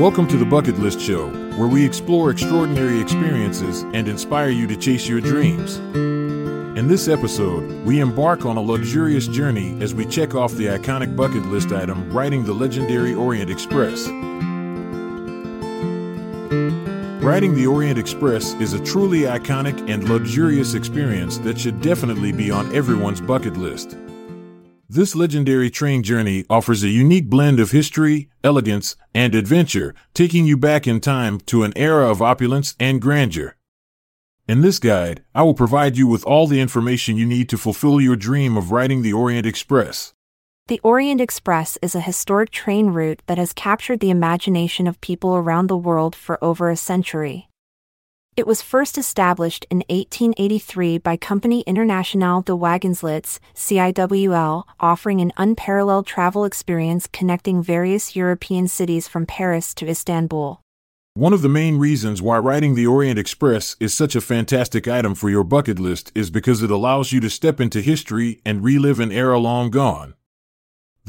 Welcome to the Bucket List Show, where we explore extraordinary experiences and inspire you to chase your dreams. In this episode, we embark on a luxurious journey as we check off the iconic bucket list item riding the legendary Orient Express. Riding the Orient Express is a truly iconic and luxurious experience that should definitely be on everyone's bucket list. This legendary train journey offers a unique blend of history, elegance, and adventure, taking you back in time to an era of opulence and grandeur. In this guide, I will provide you with all the information you need to fulfill your dream of riding the Orient Express. The Orient Express is a historic train route that has captured the imagination of people around the world for over a century. It was first established in 1883 by Compagnie Internationale de Wagons-Lits, CIWL, offering an unparalleled travel experience connecting various European cities from Paris to Istanbul. One of the main reasons why riding the Orient Express is such a fantastic item for your bucket list is because it allows you to step into history and relive an era long gone.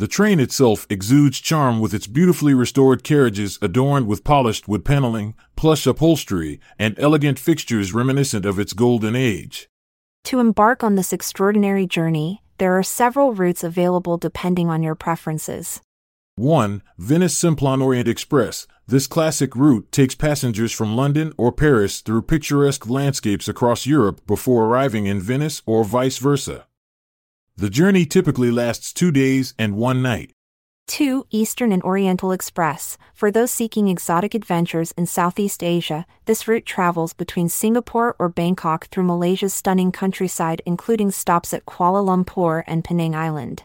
The train itself exudes charm with its beautifully restored carriages adorned with polished wood paneling, plush upholstery, and elegant fixtures reminiscent of its golden age. To embark on this extraordinary journey, there are several routes available depending on your preferences. 1. Venice Simplon Orient Express. This classic route takes passengers from London or Paris through picturesque landscapes across Europe before arriving in Venice or vice versa. The journey typically lasts two days and one night. 2. Eastern and Oriental Express. For those seeking exotic adventures in Southeast Asia, this route travels between Singapore or Bangkok through Malaysia's stunning countryside, including stops at Kuala Lumpur and Penang Island.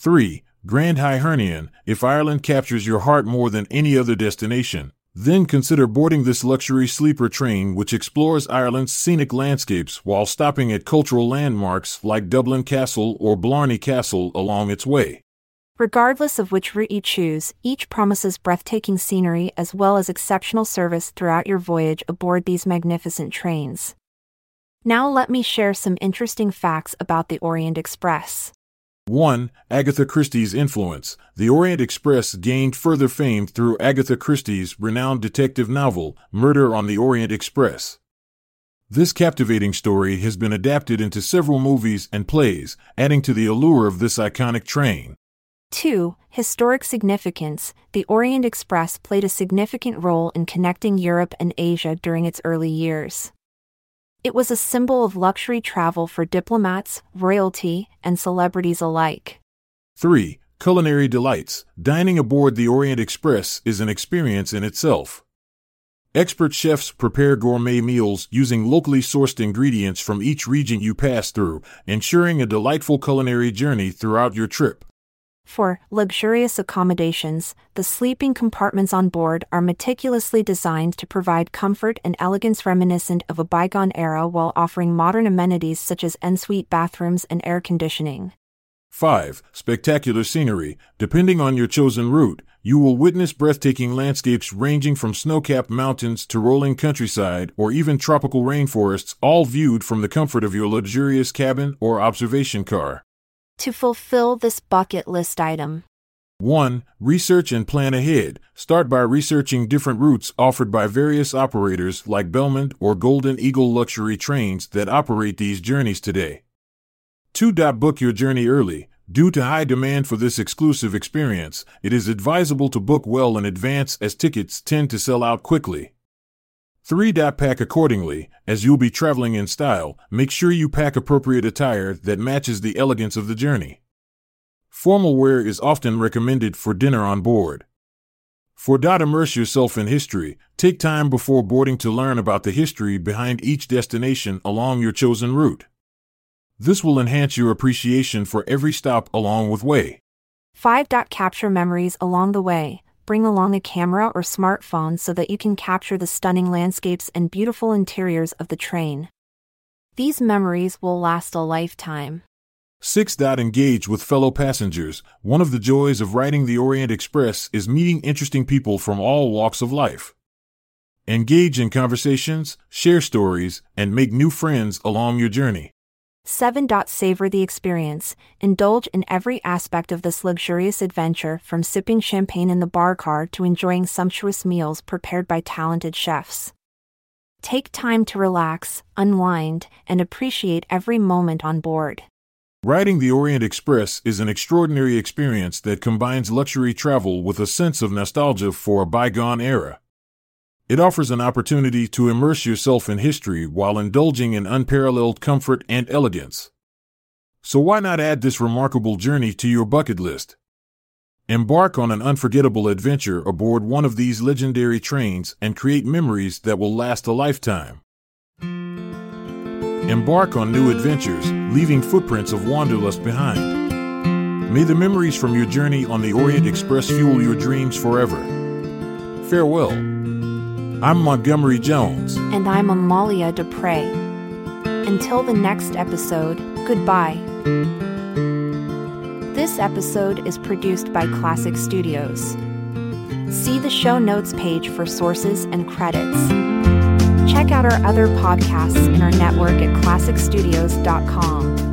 3. Grand Hibernian. If Ireland captures your heart more than any other destination, then consider boarding this luxury sleeper train which explores Ireland's scenic landscapes while stopping at cultural landmarks like Dublin Castle or Blarney Castle along its way. Regardless of which route you choose, each promises breathtaking scenery as well as exceptional service throughout your voyage aboard these magnificent trains. Now, let me share some interesting facts about the Orient Express. 1. Agatha Christie's influence. The Orient Express gained further fame through Agatha Christie's renowned detective novel, Murder on the Orient Express. This captivating story has been adapted into several movies and plays, adding to the allure of this iconic train. 2. Historic significance. The Orient Express played a significant role in connecting Europe and Asia during its early years. It was a symbol of luxury travel for diplomats, royalty, and celebrities alike. 3. Culinary delights. Dining aboard the Orient Express is an experience in itself. Expert chefs prepare gourmet meals using locally sourced ingredients from each region you pass through, ensuring a delightful culinary journey throughout your trip. For luxurious accommodations, the sleeping compartments on board are meticulously designed to provide comfort and elegance reminiscent of a bygone era while offering modern amenities such as ensuite bathrooms and air conditioning. 5. Spectacular scenery. Depending on your chosen route, you will witness breathtaking landscapes ranging from snow capped mountains to rolling countryside or even tropical rainforests, all viewed from the comfort of your luxurious cabin or observation car. To fulfill this bucket list item, 1. Research and plan ahead. Start by researching different routes offered by various operators like Belmond or Golden Eagle luxury trains that operate these journeys today. 2. Book your journey early. Due to high demand for this exclusive experience, it is advisable to book well in advance as tickets tend to sell out quickly. 3. Pack accordingly. As you'll be traveling in style, make sure you pack appropriate attire that matches the elegance of the journey. Formal wear is often recommended for dinner on board. 4. Immerse yourself in history. Take time before boarding to learn about the history behind each destination along your chosen route. This will enhance your appreciation for every stop along with way. 5. Capture memories along the way. Bring along a camera or smartphone so that you can capture the stunning landscapes and beautiful interiors of the train. These memories will last a lifetime. 6. Engage with fellow passengers. One of the joys of riding the Orient Express is meeting interesting people from all walks of life. Engage in conversations, share stories, and make new friends along your journey. 7. Savor the experience. Indulge in every aspect of this luxurious adventure from sipping champagne in the bar car to enjoying sumptuous meals prepared by talented chefs. Take time to relax, unwind, and appreciate every moment on board. Riding the Orient Express is an extraordinary experience that combines luxury travel with a sense of nostalgia for a bygone era. It offers an opportunity to immerse yourself in history while indulging in unparalleled comfort and elegance. So why not add this remarkable journey to your bucket list? Embark on an unforgettable adventure aboard one of these legendary trains and create memories that will last a lifetime. Embark on new adventures, leaving footprints of wanderlust behind. May the memories from your journey on the Orient Express fuel your dreams forever. Farewell. I'm Montgomery Jones. And I'm Amalia Dupre. Until the next episode, goodbye. This episode is produced by Klassic Studios. See the show notes page for sources and credits. Check out our other podcasts in our network at klassicstudios.com.